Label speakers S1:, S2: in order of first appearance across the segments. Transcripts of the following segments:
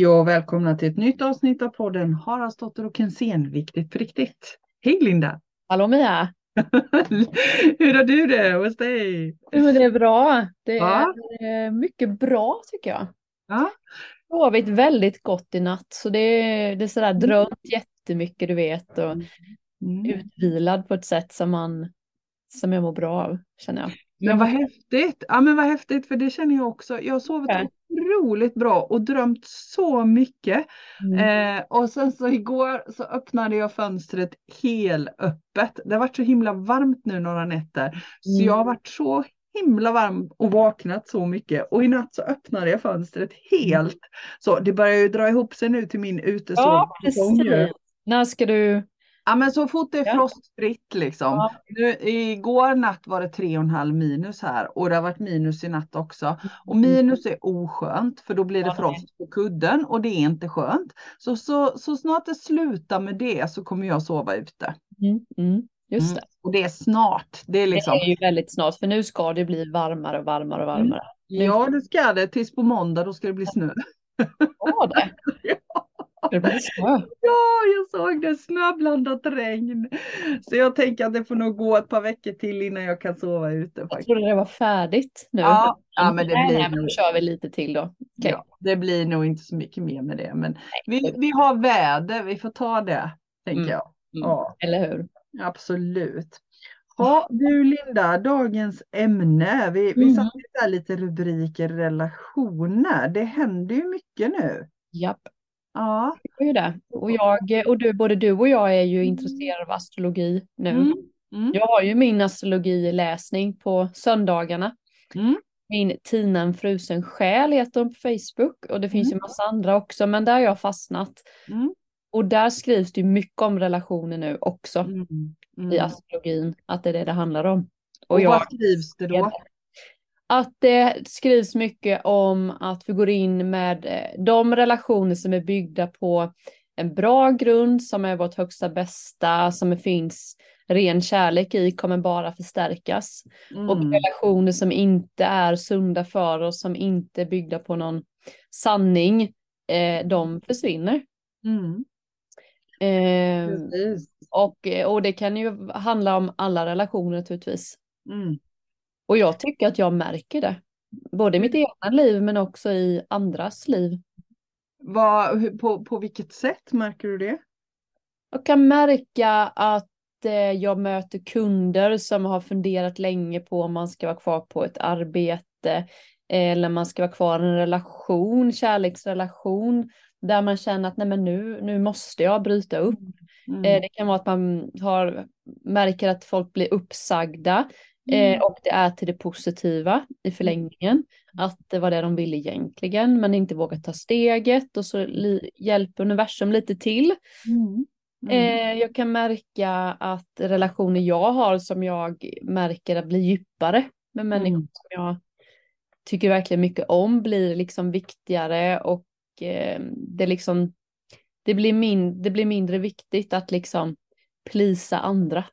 S1: Hej och välkomna till ett nytt avsnitt av podden Haraldsdotter och Kensén, viktigt på riktigt. Hej Linda!
S2: Hallå Mia!
S1: Hur har du det hos dig?
S2: Men det är bra. Det
S1: Ja.
S2: är mycket bra tycker jag.
S1: Ja,
S2: Sovit väldigt gott i natt så det är, det är sådär drömt jättemycket du vet och
S1: mm.
S2: utvilad på ett sätt som man som jag mår bra av känner jag.
S1: Men vad häftigt! Ja men vad häftigt för det känner jag också. Jag har sovit
S2: Okej.
S1: Otroligt bra och drömt så mycket.
S2: Mm.
S1: Eh, och sen så igår så öppnade jag fönstret helöppet. Det har varit så himla varmt nu några nätter. Så
S2: Mm.
S1: jag har varit så himla varm och vaknat så mycket. Och i natt så öppnade jag fönstret helt. Så det börjar ju dra ihop sig nu till min
S2: Ja,
S1: utesovsäsong. ju.
S2: precis. När ska du?
S1: Ja men så fort det är frostfritt liksom.
S2: Ja.
S1: Nu, igår natt var det tre och en halv minus här och det har varit minus i natt också. Och
S2: Mm.
S1: minus är oskönt för då blir det
S2: det
S1: frost på kudden och det är inte skönt. Så, så, så snart det slutar med det så kommer jag sova ute.
S2: Mm. Mm. Just
S1: Mm.
S2: det.
S1: Och det är snart. Det är
S2: Det
S1: liksom,
S2: är ju väldigt snart för nu ska det bli varmare och varmare och varmare.
S1: ja det ska det. Tills på måndag då ska det bli snö.
S2: Ja, det. Det blir snö.
S1: Ja, jag såg det. Snöblandat regn. Så jag tänker att det får nog gå ett par veckor till innan jag kan sova ute.
S2: Jag
S1: Faktiskt.
S2: trodde det var färdigt nu.
S1: Ja, ja, men det blir
S2: nej, men
S1: nog-
S2: då kör vi lite till då. Okej.
S1: Ja, det blir nog inte så mycket mer med det. Men vi, vi har väder, vi får ta det. Tänker
S2: Mm.
S1: jag.
S2: Mm.
S1: Ja,
S2: Eller hur?
S1: absolut. Ja, du Linda, dagens ämne. Vi, vi
S2: Mm.
S1: satte lite rubriker relationer. Det händer ju mycket nu.
S2: Japp,
S1: Ja.
S2: ju det. Och jag, och du, både du och jag är ju intresserade av astrologi nu.
S1: Mm. Mm.
S2: Jag har ju min astrologiläsning på söndagarna.
S1: Mm.
S2: Min Tina en frusen själ heter hon på Facebook och det finns ju
S1: Mm.
S2: massa andra också men där har jag fastnat.
S1: Mm.
S2: Och där skrivs det mycket om relationer nu också
S1: Mm. Mm.
S2: i astrologin, att det är det det handlar om.
S1: Och
S2: jag
S1: vad skrivs det då?
S2: Att det skrivs mycket om att vi går in med eh, de relationer som är byggda på en bra grund som är vårt högsta bästa, som det finns ren kärlek i, kommer bara förstärkas. Och
S1: Mm.
S2: relationer som inte är sunda för oss, som inte är byggda på någon sanning, eh, de försvinner.
S1: Mm.
S2: Eh,
S1: Precis.
S2: och, och det kan ju handla om alla relationer naturligtvis.
S1: Mm.
S2: Och jag tycker att jag märker det. Både i mitt egna liv men också i andras liv.
S1: Vad, på, på vilket sätt märker du det?
S2: Jag kan märka att eh, jag möter kunder som har funderat länge på om man ska vara kvar på ett arbete eller man ska vara kvar i en relation, kärleksrelation, där man känner att nej men nu, nu måste jag bryta upp.
S1: Mm.
S2: Eh, Det kan vara att man har, märker att folk blir uppsagda
S1: Mm.
S2: eh, och det är till det positiva i förlängningen. Att det var det de ville egentligen men inte vågat ta steget och så hjälper universum lite till.
S1: Mm. Mm.
S2: Eh, jag kan märka att relationer jag har som jag märker att blir djupare med människor
S1: Mm.
S2: som jag tycker verkligen mycket om blir liksom viktigare och eh, det liksom det blir, min, det blir mindre viktigt att liksom plisa andra.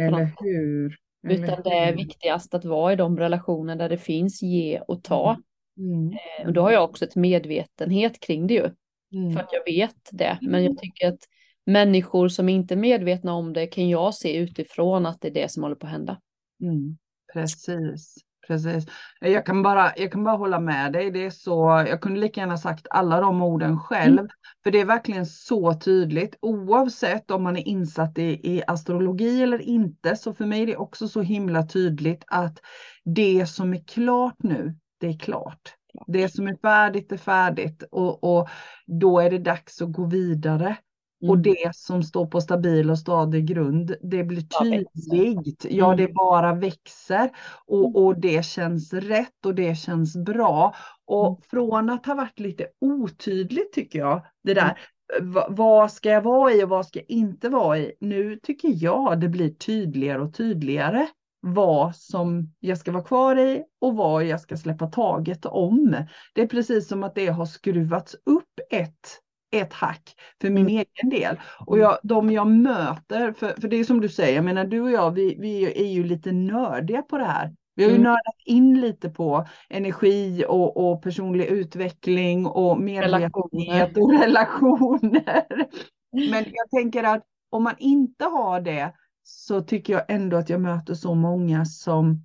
S1: Eller hur? Eller
S2: Utan det är viktigast att vara i de relationer där det finns ge och ta.
S1: Mm.
S2: Eh, Och då har jag också ett medvetenhet kring det ju.
S1: Mm.
S2: För att jag vet det. Men jag tycker att människor som inte är medvetna om det kan jag se utifrån att det är det som håller på att hända.
S1: Mm. Precis. Precis. Jag kan, bara, jag kan bara hålla med dig. Det är så, jag kunde lika gärna sagt alla de orden själv.
S2: Mm.
S1: För det är verkligen så tydligt. Oavsett om man är insatt i, i astrologi eller inte. Så för mig är det också så himla tydligt att det som är klart nu, det är klart. Det som är färdigt är färdigt. Och, och då är det dags att gå vidare. Och
S2: Mm.
S1: det som står på stabil och stadig grund, det blir tydligt. Ja,
S2: Mm.
S1: det bara växer. Och, och det känns rätt och det känns bra. Och
S2: Mm.
S1: från att ha varit lite otydligt tycker jag, det
S2: Mm.
S1: där, va- vad ska jag vara i och vad ska jag inte vara i? Nu tycker jag det blir tydligare och tydligare vad som jag ska vara kvar i och vad jag ska släppa taget om. Det är precis som att det har skruvats upp ett ett hack för min
S2: Mm.
S1: egen del. Och jag, de jag möter, för, för det är som du säger, jag menar du och jag, vi, vi är ju lite nördiga på det här. Vi har ju
S2: Mm.
S1: nördat in lite på energi och, och personlig utveckling och medvetenhet och relationer. Men jag tänker att om man inte har det så tycker jag ändå att jag möter så många som,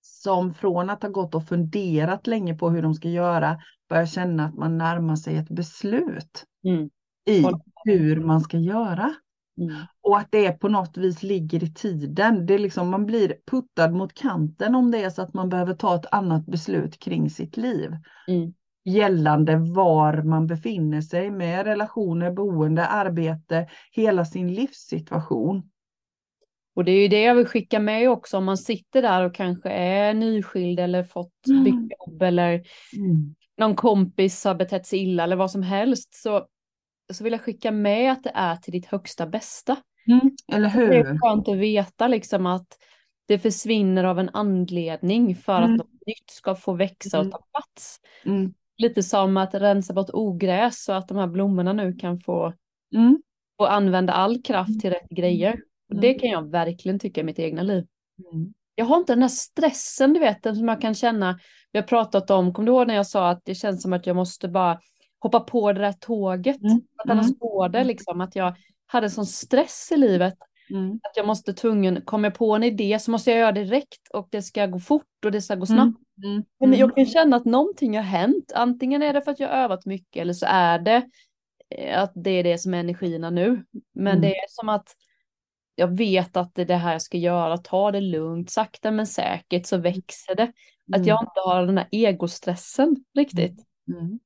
S1: som från att ha gått och funderat länge på hur de ska göra börjar känna att man närmar sig ett beslut
S2: Mm.
S1: i hur man ska göra.
S2: Mm.
S1: Och att det på något vis ligger i tiden. Det är liksom, man blir puttad mot kanten om det är så att man behöver ta ett annat beslut kring sitt liv.
S2: Mm.
S1: Gällande var man befinner sig med relationer, boende, arbete, hela sin livssituation.
S2: Och det är ju det jag vill skicka med också om man sitter där och kanske är nyskild eller fått
S1: Mm.
S2: jobb eller någon kompis har betett sig illa eller vad som helst så, så vill jag skicka med att det är till ditt högsta bästa.
S1: Mm. Eller
S2: Det är
S1: hur?
S2: skönt att veta liksom att det försvinner av en anledning för
S1: Mm.
S2: att något nytt ska få växa och
S1: Mm.
S2: ta plats.
S1: Mm.
S2: Lite som att rensa bort ogräs så att de här blommorna nu kan få,
S1: Mm.
S2: få använda all kraft till rätt grejer. Och
S1: Mm.
S2: det kan jag verkligen tycka i mitt egna liv. Jag har inte den här stressen, du vet, den som jag kan känna. Vi har pratat om, kommer du ihåg när jag sa att det känns som att jag måste bara hoppa på det där tåget?
S1: Mm.
S2: Att annars
S1: Mm.
S2: går det liksom, att jag hade sån stress i livet.
S1: Mm.
S2: Att jag måste tvungen, kommer jag på en idé så måste jag göra det direkt och det ska gå fort och det ska gå snabbt.
S1: Mm.
S2: Men
S1: Mm.
S2: jag kan känna att någonting har hänt. Antingen är det för att jag har övat mycket eller så är det eh, att det är det som är energierna nu. Men det är som att jag vet att det är det här jag ska göra. Ta det lugnt, sakta men säkert så växer det. Att
S1: Mm.
S2: jag inte har den här egostressen riktigt.
S1: Mm.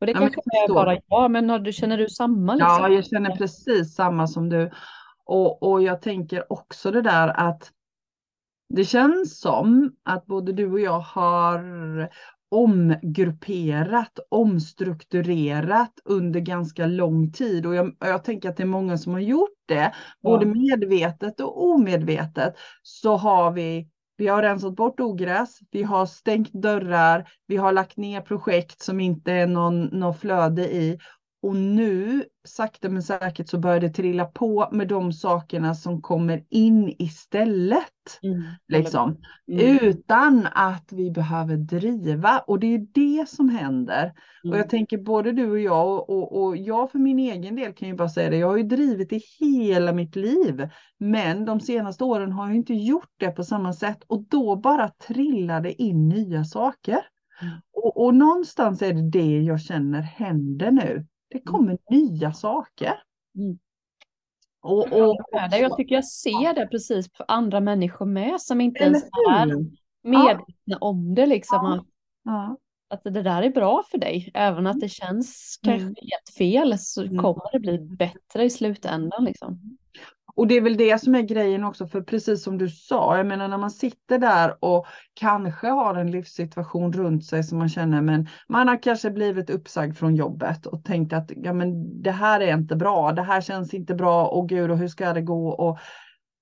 S2: Och det
S1: Ja,
S2: kanske
S1: jag
S2: är bara jag, men har du, känner du samma? Liksom?
S1: Ja, jag känner precis samma som du. Och, och jag tänker också det där att det känns som att både du och jag har omgrupperat, omstrukturerat under ganska lång tid. Och jag, jag tänker att det är många som har gjort det, både medvetet och omedvetet. Så har vi, vi har rensat bort ogräs, vi har stängt dörrar, vi har lagt ner projekt som inte är någon, någon flöde i. Och nu, sakta men säkert, så börjar det trilla på med de sakerna som kommer in istället.
S2: Mm.
S1: Liksom.
S2: Mm.
S1: Utan att vi behöver driva. Och det är det som händer. Och
S2: Mm.
S1: jag tänker både du och jag, och, och, och jag för min egen del kan ju bara säga det, jag har ju drivit i hela mitt liv. Men de senaste åren har jag inte gjort det på samma sätt och då bara trillar det in nya saker.
S2: Mm.
S1: Och, och någonstans är det det jag känner händer nu. Det kommer nya saker.
S2: Mm.
S1: Och, och,
S2: Jag tycker jag ser det precis på andra människor med som inte ens är medvetna om det. Liksom,
S1: Ja.
S2: att,
S1: Ja.
S2: att det där är bra för dig. Även att det känns
S1: Mm.
S2: kanske helt fel så
S1: Mm.
S2: kommer det bli bättre i slutändan. Liksom.
S1: Och det är väl det som är grejen också, för precis som du sa, jag menar när man sitter där och kanske har en livssituation runt sig som man känner, men man har kanske blivit uppsagd från jobbet och tänkt att ja, men det här är inte bra, det här känns inte bra och gud och hur ska det gå? Och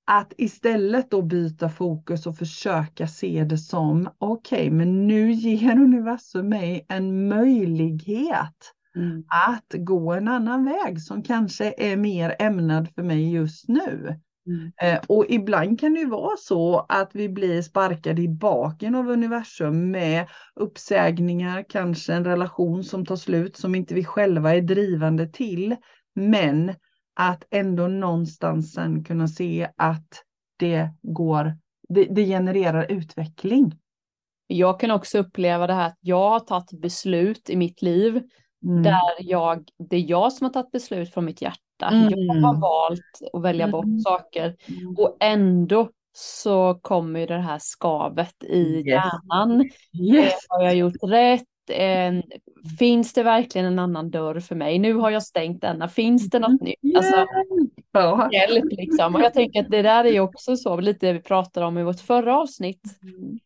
S1: att istället då byta fokus och försöka se det som okej, men nu ger universum mig en möjlighet
S2: Mm.
S1: att gå en annan väg som kanske är mer ämnad för mig just nu.
S2: Mm.
S1: Eh, och ibland kan det ju vara så att vi blir sparkade i baken av universum med uppsägningar, kanske en relation som tar slut som inte vi själva är drivande till. Men att ändå någonstans sen kunna se att det går, det, det genererar utveckling.
S2: Jag kan också uppleva det här att jag har tagit beslut i mitt liv
S1: Mm.
S2: där jag, det är jag som har tagit beslut från mitt hjärta.
S1: Mm.
S2: Jag har valt att välja bort
S1: Mm.
S2: saker
S1: Mm.
S2: och ändå så kommer ju det här skavet i
S1: Yes.
S2: hjärnan. Eh,
S1: Yes.
S2: Har jag gjort rätt? Eh, finns det verkligen en annan dörr för mig? Nu har jag stängt denna. Finns det något nytt? Alltså, hjälp liksom. Och jag tänker att det där är också så, lite det vi pratade om i vårt förra avsnitt.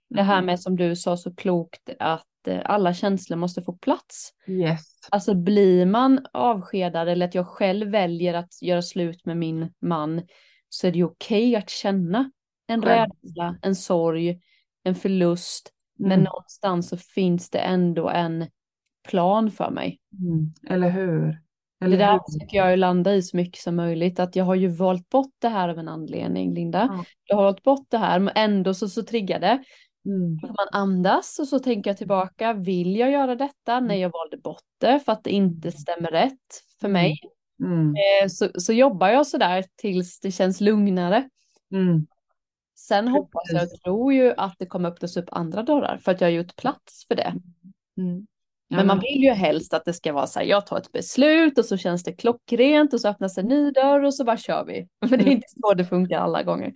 S2: Det här med som du sa så klokt att eh, alla känslor måste få plats.
S1: Yes.
S2: Alltså blir man avskedad eller att jag själv väljer att göra slut med min man så är det okej att känna en rädsla, en sorg, en förlust. Men
S1: Mm.
S2: någonstans så finns det ändå en plan för mig.
S1: Mm. Eller hur? Eller
S2: det där
S1: hur?
S2: försöker jag ju landa i så mycket som möjligt. Att jag har ju valt bort det här av en anledning, Linda.
S1: Ja.
S2: Jag har valt bort det här, men ändå så, så triggar det.
S1: Mm.
S2: Man andas och så tänker jag tillbaka. Vill jag göra detta? när jag valde bort det för att det inte stämmer rätt för mig.
S1: Mm.
S2: Eh, Så, så jobbar jag sådär tills det känns lugnare.
S1: Mm.
S2: Sen hoppas jag och tror ju att det kommer öppnas upp andra dörrar för att jag har gjort plats för det.
S1: Mm. Ja,
S2: Men man vill ju helst att det ska vara så här, jag tar ett beslut och så känns det klockrent och så öppnas en ny dörr och så bara kör vi. Men det är
S1: Mm.
S2: inte så det funkar alla gånger.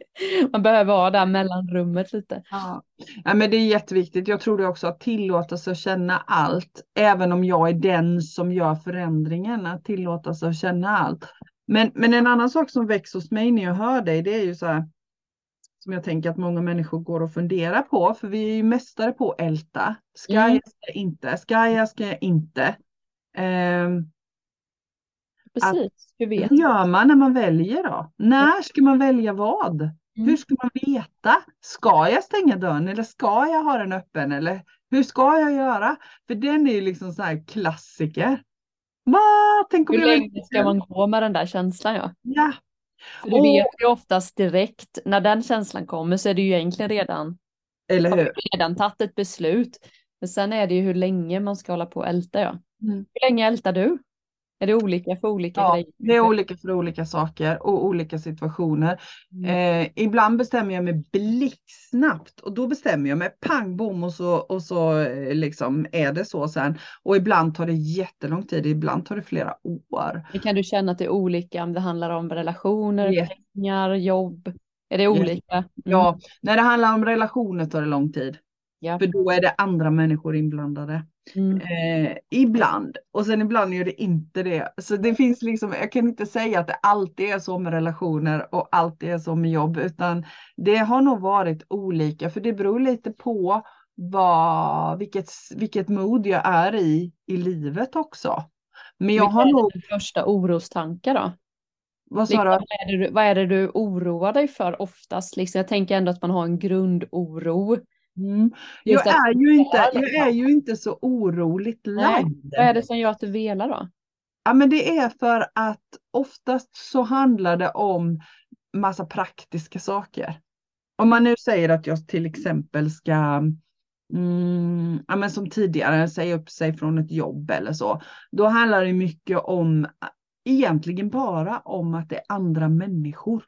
S2: Man behöver ha det här mellanrummet lite.
S1: Ja. Ja, men det är jätteviktigt. Jag tror det också att tillåta sig att känna allt, även om jag är den som gör förändringen, att tillåta sig att känna allt. Men, men en annan sak som väcks hos mig när jag hör dig, det är ju så här, som jag tänker att många människor går och funderar på, för vi är ju mästare på att älta. Ska
S2: Mm.
S1: jag, ska jag inte? Ska jag, ska jag inte? Ehm,
S2: Precis, hur vet
S1: hur gör man när man väljer då? När ska man välja vad?
S2: Mm.
S1: Hur ska man veta? Ska jag stänga dörren eller ska jag ha den öppen? Eller hur ska jag göra? För den är ju liksom så här klassiker. Va? Tänk om
S2: Hur
S1: jag
S2: länge ska man gå med den där känslan ja?
S1: Ja,
S2: För du
S1: Och-
S2: vet ju oftast direkt när den känslan kommer så är det ju egentligen redan,
S1: eller hur?
S2: redan tagit ett beslut. Men sen är det ju hur länge man ska hålla på och älta ja.
S1: Mm.
S2: Hur länge ältar du? Är det olika för olika
S1: Ja,
S2: grejer?
S1: det är olika för olika saker och olika situationer.
S2: Mm.
S1: Eh, ibland bestämmer jag mig blixtsnabbt och då bestämmer jag mig pang bom och så, och så eh, liksom är det så sen. Och ibland tar det jättelång tid, ibland tar det flera år.
S2: Men Kan du känna att det är olika om det handlar om relationer,
S1: Yes.
S2: pengar, jobb? Är det olika? Mm.
S1: Ja, när det handlar om relationer tar det lång tid.
S2: Ja.
S1: För då är det andra människor inblandade.
S2: Mm.
S1: Eh, ibland. Och sen ibland gör det inte det. Så det finns liksom, jag kan inte säga att det alltid är så med relationer och alltid är så med jobb. Utan det har nog varit olika. För det beror lite på vad, vilket, vilket mod jag är i i livet också. Men jag
S2: Vilka
S1: har nog,
S2: första orostankar då?
S1: vad sa du?
S2: vad, är det du, vad är det du oroar dig för oftast? Liksom, jag tänker ändå att man har en grundoro.
S1: Mm. Jag, är ju inte, jag är ju inte så oroligt lagd.
S2: Vad är det som gör att du velar då?
S1: Ja, men det är för att oftast så handlar det om massa praktiska saker. Om man nu säger att jag till exempel ska, mm, ja, men som tidigare, säga upp sig från ett jobb eller så. Då handlar det mycket om, egentligen bara om att det är andra människor.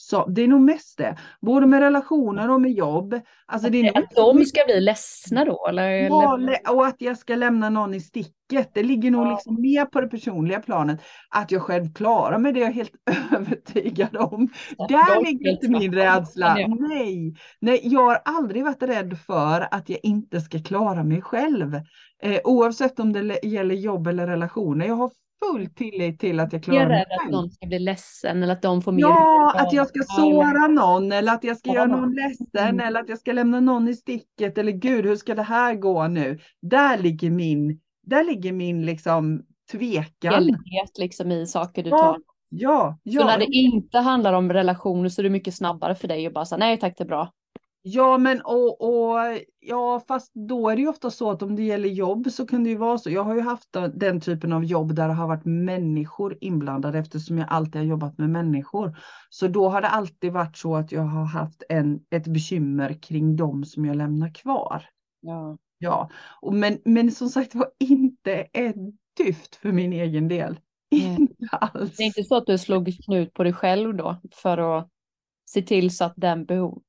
S1: Så det är nog mest det, både med relationer och med jobb. Alltså det är nog
S2: Att de ska bli ledsna då? Eller,
S1: Ja, och att jag ska lämna någon i sticket. Det ligger nog
S2: Ja.
S1: liksom mer på det personliga planet. Att jag själv klarar mig, det är jag helt övertygad om. Där
S2: de
S1: ligger inte min rädsla. Nej. Nej, jag har aldrig varit rädd för att jag inte ska klara mig själv. Eh, oavsett om det le- gäller jobb eller relationer. Jag har full tillit till att jag
S2: Jag
S1: klarar
S2: är
S1: mig
S2: rädd att
S1: själv.
S2: någon ska bli ledsen eller att de får mer
S1: Ja, att jag ska såra någon eller att jag ska
S2: Ja.
S1: göra någon ledsen
S2: Mm.
S1: eller att jag ska lämna någon i sticket eller gud, hur ska det här gå nu? Där ligger min, där ligger min liksom tvekan.
S2: helhet liksom i saker du
S1: Ja,
S2: tar.
S1: Ja,
S2: Så när
S1: ja,
S2: det inte handlar om relationer så är det mycket snabbare för dig att bara säga nej tack det är bra.
S1: Ja, men och, och ja, fast då är det ju ofta så att om det gäller jobb så kan det ju vara så. Jag har ju haft den- typen av jobb där det har varit människor inblandade eftersom jag alltid har jobbat med människor. Så då har det alltid varit så att jag har haft en, ett bekymmer kring dem som jag lämnar kvar.
S2: Ja.
S1: Ja, och men, men som sagt var inte ett dyft för min egen del.
S2: Nej.
S1: Inte alls.
S2: Det är inte så att du slog knut på dig själv då för att se till så att den behov...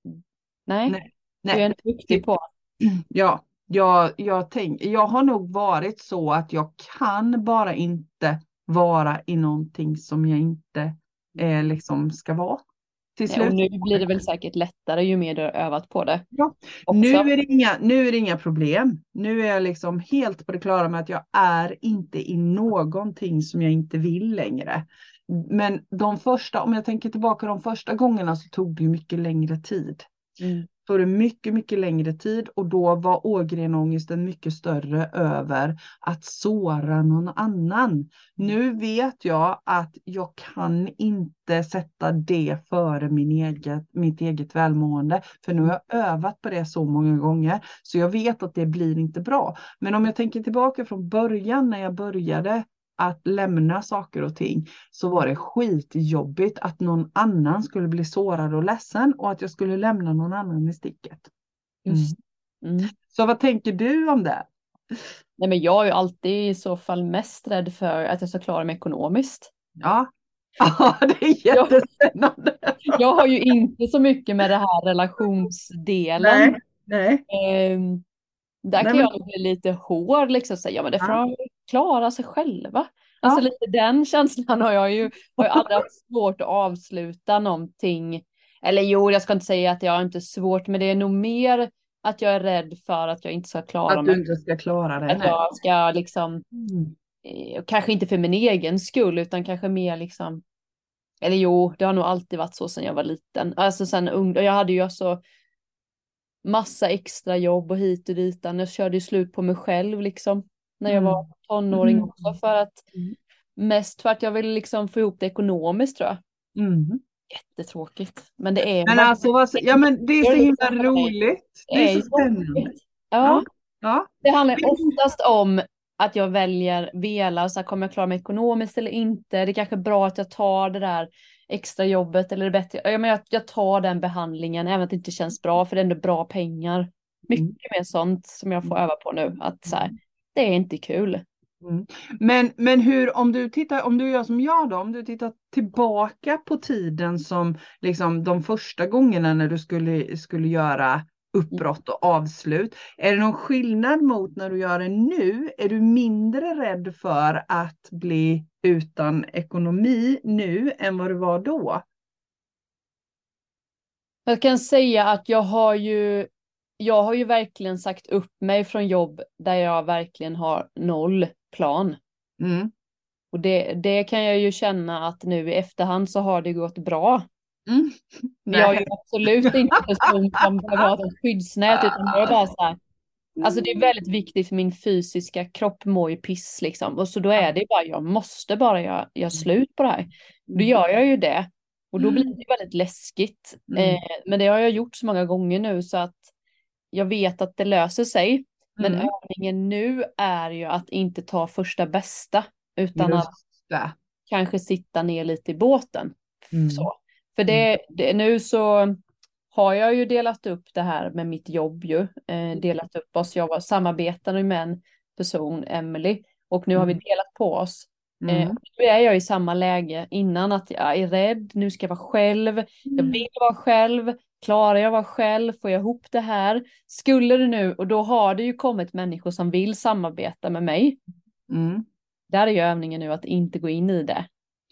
S2: Nej,
S1: Nej,
S2: du är
S1: Nej,
S2: ändå duktig på
S1: ja, jag, jag, tänk, jag har nog varit så att jag kan bara inte vara i någonting som jag inte eh, liksom ska vara. Till
S2: Nej, och nu blir det väl säkert lättare ju mer du har övat på det.
S1: Ja,
S2: också.
S1: Nu är, det inga, nu är inga problem. Nu är jag liksom helt på det klara med att jag är inte i någonting som jag inte vill längre. Men de första, om jag tänker tillbaka de första gångerna så tog det mycket längre tid.
S2: Mm.
S1: Tog det mycket, mycket längre tid och då var ågrenångesten mycket större över att såra någon annan. Nu vet jag att jag kan inte sätta det före min eget, mitt eget välmående. För nu har jag övat på det så många gånger så jag vet att det blir inte bra. Men om jag tänker tillbaka från början när jag började att lämna saker och ting så var det skitjobbigt att någon annan skulle bli sårad och ledsen och att jag skulle lämna någon annan i sticket.
S2: Just. Mm.
S1: Så vad tänker du om det?
S2: Nej, men jag är ju alltid i så fall mest rädd för att jag ska klara mig ekonomiskt.
S1: Ja, ja det är jättespännande.
S2: Jag, jag har ju inte så mycket med det här relationsdelen.
S1: Nej, nej.
S2: Um, där
S1: Nej,
S2: kan
S1: men-
S2: jag bli lite hård liksom säga, ja men det får
S1: Ja.
S2: Klara sig själva. Alltså lite den känslan har jag ju, har jag aldrig haft svårt att avsluta någonting. Eller jo, jag ska inte säga att jag har inte svårt, men det är nog mer att jag är rädd för att jag inte ska klara
S1: Att du
S2: mig.
S1: inte ska klara det.
S2: Att jag ska liksom,
S1: Mm.
S2: eh, kanske inte för min egen skull, utan kanske mer liksom, eller jo, det har nog alltid varit så sedan jag var liten. Alltså sen ung, och jag hade ju alltså massa extra jobb och hit och dit. Jag körde ju slut på mig själv liksom när jag
S1: Mm.
S2: var tonåring
S1: Mm.
S2: också för att
S1: Mm.
S2: mest för att jag ville liksom få ihop det ekonomiskt tror jag.
S1: Mm.
S2: Jättetråkigt. Men det är
S1: Men alltså, vad, ja men det är så
S2: är
S1: himla roligt. Det är
S2: ju
S1: så spännande.
S2: Ja,
S1: Ja.
S2: det handlar oftast om att jag väljer velar, så här, kommer jag klara mig ekonomiskt eller inte? Det är kanske bra att jag tar det där extra jobbet eller det är bättre. Ja, men jag, jag tar den behandlingen även att det inte känns bra för det är ändå bra pengar. Mycket mer sånt som jag får öva på nu. Att så här, det är inte kul.
S1: Men, men hur, om du tittar, om du gör som jag då, om du tittar tillbaka på tiden som liksom de första gångerna när du skulle, skulle göra uppbrott och avslut. Är det någon skillnad mot när du gör det nu? Är du mindre rädd för att bli utan ekonomi nu än vad du var då?
S2: Jag kan säga att jag har ju, jag har ju verkligen sagt upp mig från jobb där jag verkligen har noll plan.
S1: Mm.
S2: Och det, det kan jag ju känna att nu i efterhand så har det gått bra.
S1: Mm.
S2: Men jag är ju absolut inte en person som behöver ha ett skyddsnät utan är bara så här. Alltså det är väldigt viktigt för min fysiska kropp mår ju piss liksom. Och så då är det bara, jag måste bara göra, göra slut på det här. Då gör jag ju det. Och då blir det väldigt läskigt.
S1: Mm.
S2: Eh, men det har jag gjort så många gånger nu så att jag vet att det löser sig. Men
S1: Mm.
S2: övningen nu är ju att inte ta första bästa. Utan att
S1: Just det.
S2: kanske sitta ner lite i båten.
S1: Mm.
S2: Så. För det, det, nu så har jag ju delat upp det här med mitt jobb ju.
S1: Mm.
S2: Eh, delat upp oss. Jag var samarbetade med en person, Emily. Och nu har vi
S1: Mm.
S2: delat på oss. Eh,
S1: Mm.
S2: nu är jag i samma läge innan att jag är rädd, nu ska jag vara själv, jag
S1: Mm.
S2: vill vara själv, klarar jag vara själv, får jag ihop det här? Skulle det nu, och då har det ju kommit människor som vill samarbeta med mig.
S1: Mm.
S2: Där är ju övningen nu att inte gå in i det.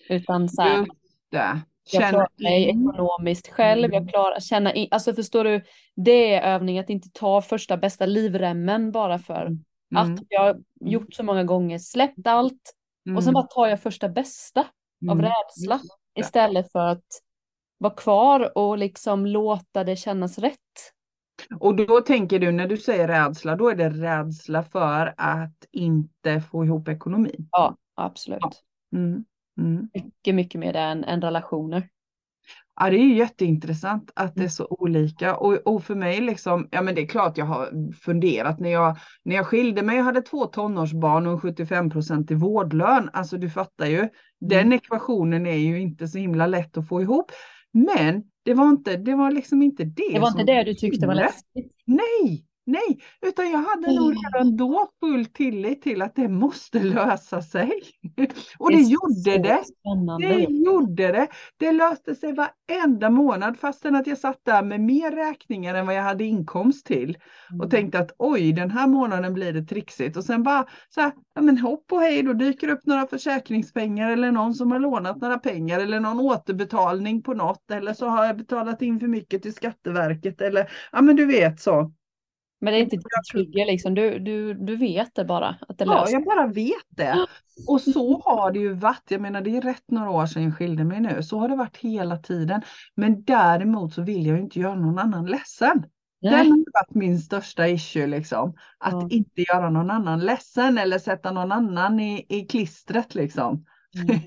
S2: Utan så här, jag klarar mig ekonomiskt själv,
S1: Mm.
S2: jag klarar, känna in, alltså förstår du, det är övning att inte ta första bästa livremmen bara för
S1: Mm.
S2: att jag har gjort så många gånger, släppt allt och sen
S1: Mm.
S2: bara tar jag första bästa av
S1: Mm.
S2: rädsla istället för att vara kvar och liksom låta det kännas rätt.
S1: Och då tänker du när du säger rädsla, då är det rädsla för att inte få ihop ekonomin.
S2: Ja, absolut.
S1: Ja. Mm. Mm.
S2: Mycket, mycket mer än, än relationer.
S1: Ja, det är ju jätteintressant att det är
S2: Mm.
S1: så olika. Och, och för mig liksom, ja men det är klart jag har funderat när jag, när jag skilde mig och hade två tonårsbarn och en 75% i vårdlön. Alltså du fattar ju, den
S2: Mm.
S1: ekvationen är ju inte så himla lätt att få ihop. Men det var inte, det var liksom inte det.
S2: Det var
S1: som
S2: inte det du tyckte var läskigt.
S1: Nej, nej, utan jag hade nog redan då full tillit till att det måste lösa sig. Och det
S2: är
S1: gjorde det.
S2: Spännande.
S1: Det gjorde det. Det löste sig varenda månad fastän att jag satt där med mer räkningar än vad jag hade inkomst till.
S2: Mm.
S1: Och tänkte att oj, den här månaden blir det trixigt. Och sen bara så här, ja men hopp och hej, då dyker upp några försäkringspengar eller någon som har lånat några pengar eller någon återbetalning på något. Eller så har jag betalat in för mycket till Skatteverket eller ja men du vet så.
S2: Men det är inte din trigger liksom, du, du, du vet det bara att det
S1: Ja,
S2: löser
S1: jag bara vet det. Och så har det ju varit. Jag menar, det är rätt några år sedan jag skilde mig nu. Så har det varit hela tiden. Men däremot så vill jag ju inte göra någon annan ledsen. Den
S2: Nej.
S1: har varit min största issue liksom. Att
S2: Ja.
S1: inte göra någon annan ledsen eller sätta någon annan i, i klistret liksom.
S2: Mm.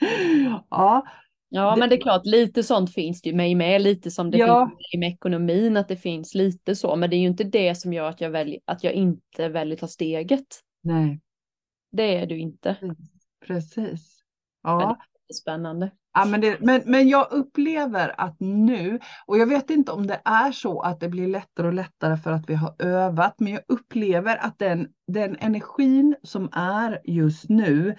S1: ja,
S2: Ja, men det är klart, lite sånt finns det ju mig med, lite som det
S1: Ja.
S2: finns med ekonomin, att det finns lite så, men det är ju inte det som gör att jag, väljer, att jag inte väljer ta steget.
S1: nej.
S2: Det är du inte.
S1: Precis. Ja.
S2: det är spännande.
S1: Ja, men, det, men, men jag upplever att nu, och jag vet inte om det är så att det blir lättare och lättare för att vi har övat, men jag upplever att den, den energin som är just nu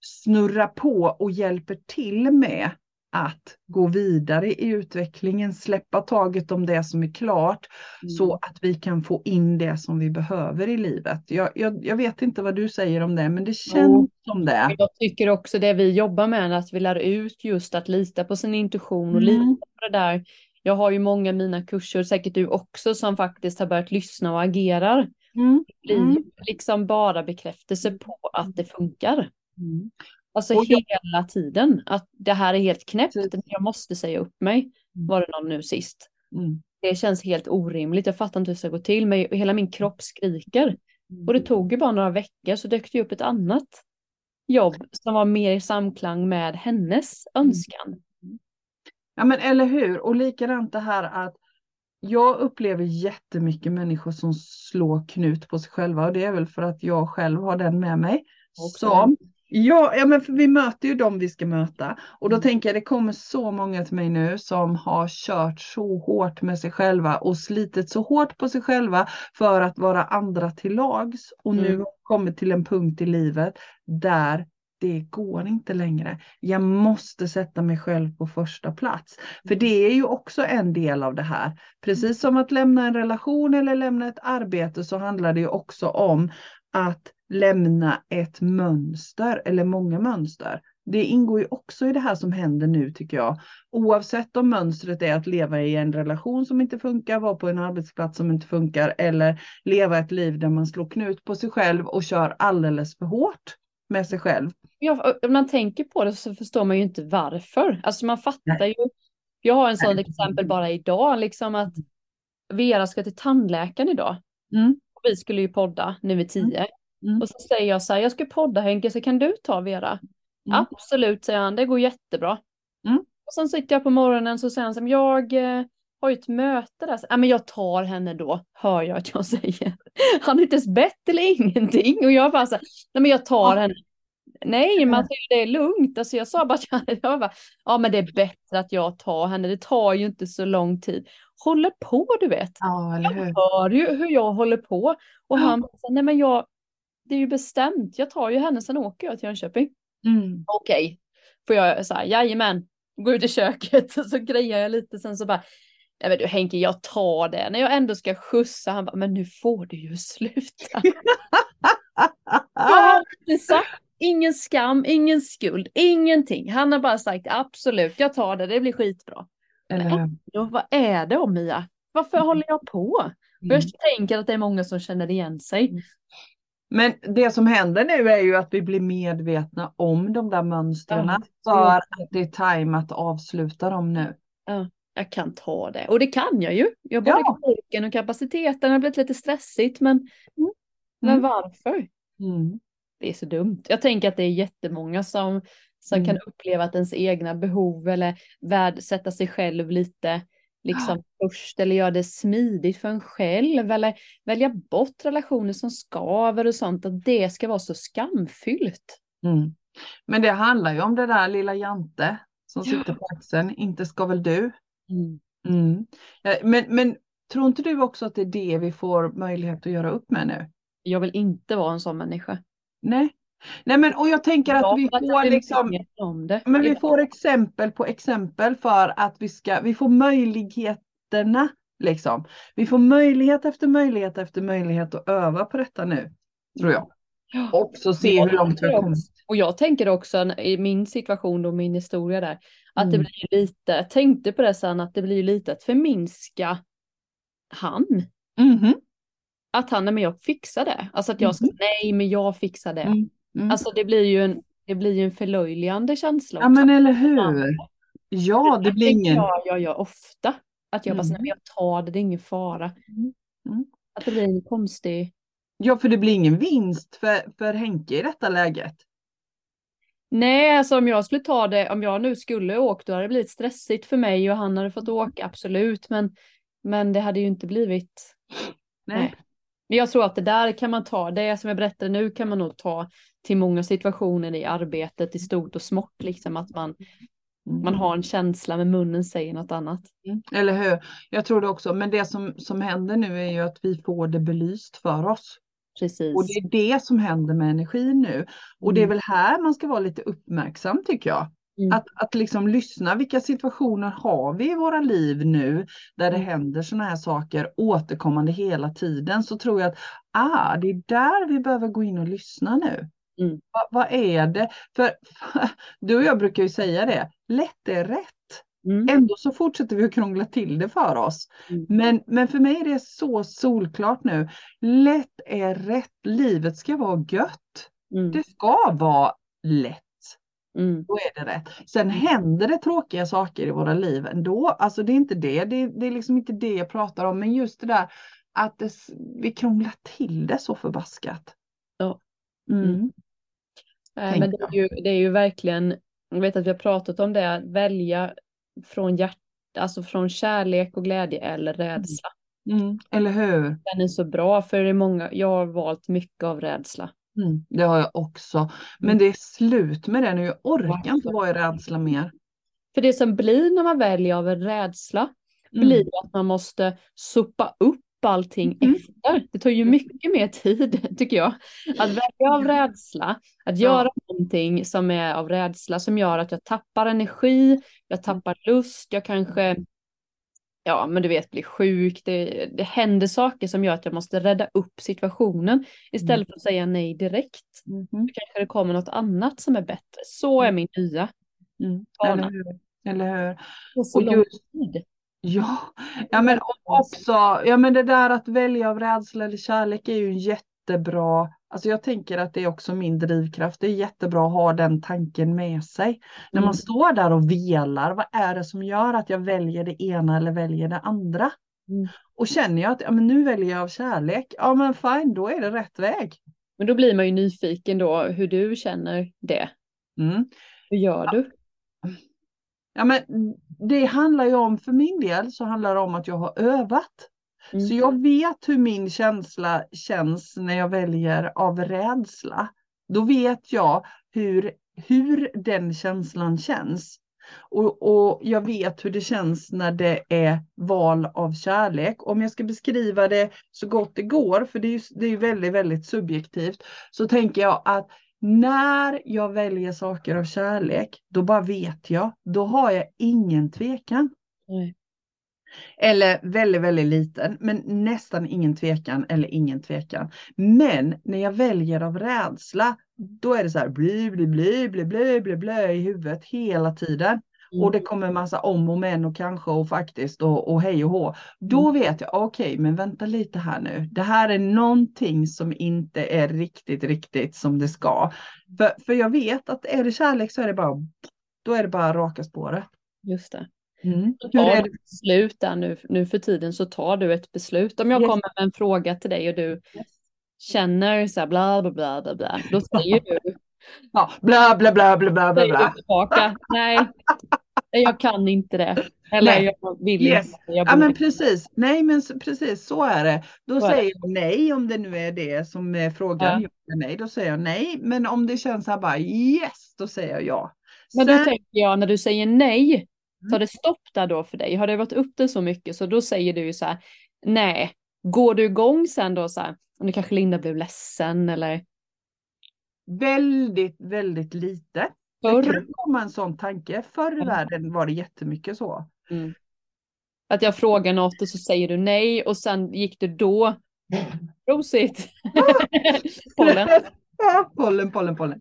S1: snurrar på och hjälper till med att gå vidare i utvecklingen, släppa taget om det som är klart, så att vi kan få in det som vi behöver i livet. Jag, jag, jag vet inte vad du säger om det, men det känns som det.
S2: Jag tycker också det vi jobbar med, att vi lär ut just att lita på sin intuition och lita
S1: Mm.
S2: på det där. Jag har ju många i mina kurser, säkert du också, som faktiskt har börjat lyssna och agerar.
S1: Mm.
S2: Det blir
S1: Mm.
S2: liksom bara bekräftelse på att det funkar.
S1: Mm.
S2: Alltså
S1: Och jag-
S2: hela tiden. Att det här är helt knäppt,
S1: Precis.
S2: men jag måste säga upp mig.
S1: Mm.
S2: Var det någon nu sist?
S1: Mm.
S2: Det känns helt orimligt. Jag fattar inte hur det ska gå till, men hela min kropp skriker. Och det tog ju bara några veckor så dök det upp ett annat jobb som var mer i samklang med hennes önskan.
S1: Ja men eller hur, och likadant det här att jag upplever jättemycket människor som slår knut på sig själva och det är väl för att jag själv har den med mig.
S2: Också
S1: Som, ja, ja men för vi möter ju dem vi ska möta och då
S2: Mm.
S1: tänker jag det kommer så många till mig nu som har kört så hårt med sig själva och slitit så hårt på sig själva för att vara andra till lags och nu
S2: Mm.
S1: har kommit till en punkt i livet där det går inte längre. Jag måste sätta mig själv på första plats. För det är ju också en del av det här. Precis som att lämna en relation eller lämna ett arbete så handlar det ju också om att lämna ett mönster eller många mönster. Det ingår ju också i det här som händer nu tycker jag. Oavsett om mönstret är att leva i en relation som inte funkar, vara på en arbetsplats som inte funkar eller leva ett liv där man slår knut på sig själv och kör alldeles för hårt med sig själv.
S2: Ja, om man tänker på det så förstår man ju inte varför. Alltså man fattar ju. Jag har en sån
S1: Nej.
S2: exempel bara idag, liksom att Vera ska till tandläkaren idag.
S1: Mm.
S2: Vi skulle ju podda nu vid tio.
S1: Mm.
S2: Och så säger jag så här, jag ska podda Henke, så kan du ta Vera?
S1: Mm.
S2: Absolut, säger han, det går jättebra.
S1: Mm.
S2: Och sen sitter jag på morgonen så säger han som jag eh, har ju ett möte där. Ja, men jag tar henne då, hör jag att jag säger. Han har inte ens bett eller ingenting. Och jag bara så här, nej men jag tar henne. Nej, man säger det är lugnt. Alltså jag sa bara, jag bara, ja men det är bättre att jag tar henne. Det tar ju inte så lång tid. Håller på du vet.
S1: Ja, hur?
S2: Hör ju hur jag håller på. Och
S1: Ja.
S2: han sa, nej men jag, det är ju bestämt. Jag tar ju henne, sen åker jag till Jönköping.
S1: Mm.
S2: Okej. Får jag säga, jajamän. Gå ut i köket och så grejar jag lite. Sen så bara, nej men du Henke, jag tar det. När jag ändå ska skjutsa, han bara, men nu får du ju sluta. Jag har inte sagt, ingen skam, ingen skuld, ingenting. Han har bara sagt, absolut, jag tar det, det blir skitbra.
S1: Eller hur?
S2: Ja, vad är det om Mia? Varför håller jag på? För
S1: Mm.
S2: Jag tänker att det är många som känner igen sig.
S1: Men det som händer nu är ju att vi blir medvetna om de där mönstren
S2: Ja,
S1: för att det är time att avsluta dem nu.
S2: Jag kan ta det. Och det kan jag ju. Jag har både
S1: Ja.
S2: och kapaciteten. Det har blivit lite stressigt, men, men
S1: Mm.
S2: varför?
S1: Mm.
S2: Det är så dumt. Jag tänker att det är jättemånga som, som
S1: Mm.
S2: kan uppleva att ens egna behov eller värdesätta sig själv lite liksom först eller göra det smidigt för en själv eller välja bort relationer som skaver och sånt. Att det ska vara så skamfyllt.
S1: Mm. Men det handlar ju om det där lilla Jante som
S2: Ja.
S1: sitter på axeln. Inte ska väl du? Mm. Ja, Men, men tror inte du också att det är det vi får möjlighet att göra upp med nu?
S2: Jag vill inte vara en sån människa.
S1: Nej. Nej men och jag tänker att
S2: Ja,
S1: vi får liksom
S2: det.
S1: Men vi får exempel på exempel för att vi ska, vi får möjligheterna liksom. Vi får möjlighet efter möjlighet efter möjlighet att öva på detta nu, tror jag.
S2: Ja.
S1: Och så se
S2: Ja,
S1: hur långt vi har kommit.
S2: Och jag tänker också i min situation och min historia där, att det
S1: Mm.
S2: blir ju lite, jag tänkte på det sen, att det blir lite att förminska han.
S1: Mhm.
S2: Att han, nej men jag fixar det. Alltså att jag ska, nej men jag fixar det.
S1: Mm. Mm.
S2: Alltså det blir ju en, det blir ju en förlöjligande känsla
S1: ja
S2: också.
S1: men eller hur. Ja, det blir ingen...
S2: Jag, jag gör ofta. Att jag bara,
S1: Mm.
S2: nej men jag tar det, det är ingen fara.
S1: Mm. Mm.
S2: Att det blir en konstig,
S1: Ja, för det blir ingen vinst för, för Henke i detta läget.
S2: Nej, alltså om jag skulle ta det, om jag nu skulle åka, då hade det blivit stressigt för mig och han hade fått åka, absolut. Men, men det hade ju inte blivit,
S1: Nej.
S2: Nej. Men jag tror att det där kan man ta, det som jag berättade nu kan man nog ta till många situationer i arbetet i stort och smått, liksom att man, man
S1: Mm.
S2: har en känsla men munnen säger något annat.
S1: Eller hur? Jag tror det också. Men det som, som händer nu är ju att vi får det belyst för oss.
S2: Precis.
S1: Och det är det som händer med energin nu. Och det är
S2: Mm.
S1: väl här man ska vara lite uppmärksam tycker jag.
S2: Mm.
S1: Att, att liksom lyssna, vilka situationer har vi i våra liv nu där det
S2: Mm.
S1: händer sådana här saker återkommande hela tiden så tror jag att ah, det är där vi behöver gå in och lyssna nu.
S2: Mm.
S1: Va, vad är det? För du och jag brukar ju säga det, lätt är rätt.
S2: Mm.
S1: Ändå så fortsätter vi att krångla till det för oss.
S2: Mm.
S1: Men, men för mig är det så solklart nu. Lätt är rätt. Livet ska vara gött.
S2: Mm.
S1: Det ska vara lätt.
S2: Mm.
S1: Då är det rätt. Sen händer det tråkiga saker i våra liv ändå. Alltså det är inte det. Det, det är liksom inte det jag pratar om. Men just det där att det, vi krånglar till det så förbaskat.
S2: Ja.
S1: Mm.
S2: Mm.
S1: Tänker
S2: men det är, ju, det är ju verkligen, jag vet att vi har pratat om det, att välja från hjärta, alltså från kärlek och glädje eller rädsla.
S1: Mm. Eller hur?
S2: Den är så bra för det är många, jag har valt mycket av rädsla.
S1: Mm. Det har jag också. Men det är slut med det nu. Jag orkar inte vara i rädsla mer.
S2: För det som blir när man väljer av en rädsla
S1: Mm.
S2: blir att man måste sopa upp allting
S1: Mm.
S2: efter. Det tar ju mycket mer tid tycker jag. Att välja av rädsla, att
S1: Ja.
S2: göra någonting som är av rädsla som gör att jag tappar energi, jag tappar lust, jag kanske Ja, men du vet, blir sjuk. Det, det händer saker som gör att jag måste rädda upp situationen istället för att säga nej direkt.
S1: Mhm.
S2: Då kanske det kommer något annat som är bättre. Så är min nya
S1: Mm. Eller hur? Eller hur?
S2: Är så
S1: Och
S2: lång
S1: just-
S2: tid.
S1: Ja, ja men också, ja men det där att välja av rädsla eller kärlek är ju en jättebra, alltså jag tänker att det är också min drivkraft, det är jättebra att ha den tanken med sig. När man
S2: Mm.
S1: står där och velar, vad är det som gör att jag väljer det ena eller väljer det andra?
S2: Mm.
S1: Och känner jag att ja, men nu väljer jag av kärlek, ja men fine, då är det rätt väg.
S2: Men då blir man ju nyfiken då hur du känner det.
S1: Mm.
S2: Hur gör du?
S1: Ja, men det handlar ju om, för min del så handlar det om att jag har övat.
S2: Mm.
S1: Så jag vet hur min känsla känns när jag väljer av rädsla. Då vet jag hur, hur den känslan känns. Och, och jag vet hur det känns när det är val av kärlek. Om jag ska beskriva det så gott det går, för det är ju det är väldigt, väldigt subjektivt, så tänker jag att när jag väljer saker av kärlek, då bara vet jag. Då har jag ingen tvekan.
S2: Nej.
S1: Eller väldigt, väldigt liten, men nästan ingen tvekan eller ingen tvekan. Men när jag väljer av rädsla, då är det så här bli, bli, bli, bli, bli, bli, bli i huvudet hela tiden.
S2: Mm.
S1: Och det kommer en massa om och men och kanske och faktiskt och, och hej och hå. Då vet jag, okej, men vänta lite här nu. Det här är någonting som inte är riktigt, riktigt som det ska. För, för jag vet att är det kärlek så är det bara, då är det bara raka spåret.
S2: Just det.
S1: Mm. Hur är det?
S2: beslut där nu, nu för tiden så tar du ett beslut. Om jag
S1: Yes.
S2: kommer med en fråga till dig och du känner så här bla bla bla bla bla. Då säger du,
S1: Ja, bla, bla, bla, bla, bla, bla, bla.
S2: tillbaka, nej, jag kan inte det. Eller
S1: Nej.
S2: jag vill
S1: Yes.
S2: inte. Jag
S1: Ja men precis, nej men precis så är det. Då
S2: Så
S1: säger jag nej om det nu är det som är frågan.
S2: Ja.
S1: Nej, då säger jag nej. Men om det känns så här bara yes, då säger jag ja.
S2: Men då
S1: Sen-
S2: tänker jag när du säger nej, tar
S1: Mm.
S2: det stopp där då för dig? Har det varit upp det så mycket så då säger du ju så här, nej, går du igång sen då så här, om det kanske Linda blev ledsen eller
S1: väldigt, väldigt lite. Det
S2: förr?
S1: kan komma en sån tanke. Förr i världen var det jättemycket så.
S2: Mm. Att jag frågar något och så säger du nej och sen gick du då. Pollen.
S1: Pollen, pollen, pollen.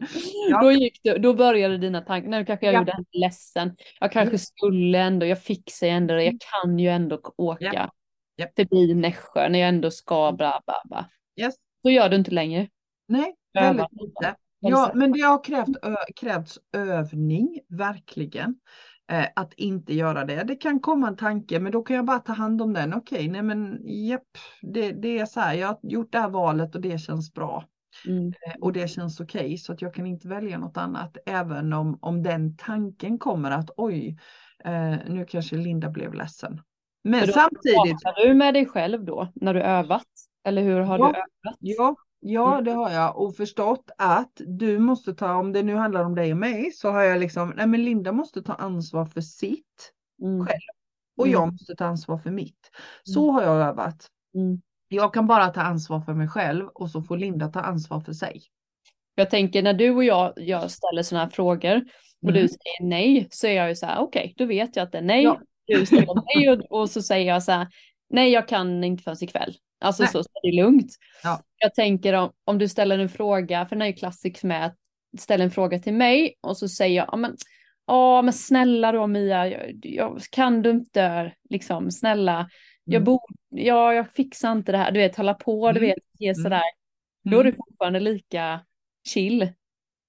S1: Ja.
S2: Då, gick du, då började dina tankar, nu kanske jag
S1: Ja.
S2: gjorde henne ledsen. Jag kanske
S1: Mm.
S2: skulle ändå, jag fixar ändå det, jag kan ju ändå åka
S1: Ja. Ja.
S2: förbi Nässjö när jag ändå ska bla bla bla.
S1: Yes.
S2: Så gör du inte längre.
S1: Nej, väldigt lite. Ja, men det har krävt, krävts övning, verkligen. Eh, att inte göra det. Det kan komma en tanke, men då kan jag bara ta hand om den. Okej, nej men japp, det, det är så här, jag har gjort det här valet och det känns bra.
S2: Mm.
S1: Eh, och det känns okej, så att jag kan inte välja något annat. Även om, om den tanken kommer att oj, eh, nu kanske Linda blev ledsen. Men
S2: då
S1: samtidigt,
S2: Pratar du med dig själv då, när du övat? Eller hur har
S1: Ja.
S2: du övat?
S1: Ja, ja,
S2: Mm.
S1: det har jag och förstått att du måste ta, om det nu handlar om dig och mig, så har jag liksom, nej men Linda måste ta ansvar för sitt
S2: Mm.
S1: själv. och
S2: Mm.
S1: jag måste ta ansvar för mitt. Så har jag övat.
S2: Mm.
S1: Jag kan bara ta ansvar för mig själv och så får Linda ta ansvar för sig.
S2: Jag tänker när du och jag, jag ställer sådana här frågor och du
S1: Mm.
S2: säger nej så är jag ju så här okej då vet jag att det är nej.
S1: Ja.
S2: Du säger nej och, och så säger jag så här nej jag kan inte förrän ikväll. Alltså
S1: Nej.
S2: så, så det är lugnt.
S1: Ja.
S2: Jag tänker om, om du ställer en fråga, för den är ju klassisk med att ställa en fråga till mig och så säger jag ja men, ja, men snälla då Mia, jag, jag, kan du inte liksom snälla, jag
S1: Mm.
S2: bor, ja jag fixar inte det här, du vet hålla på, du
S1: Mm.
S2: vet ge
S1: Mm.
S2: sådär. Då är du
S1: Mm.
S2: fortfarande lika chill.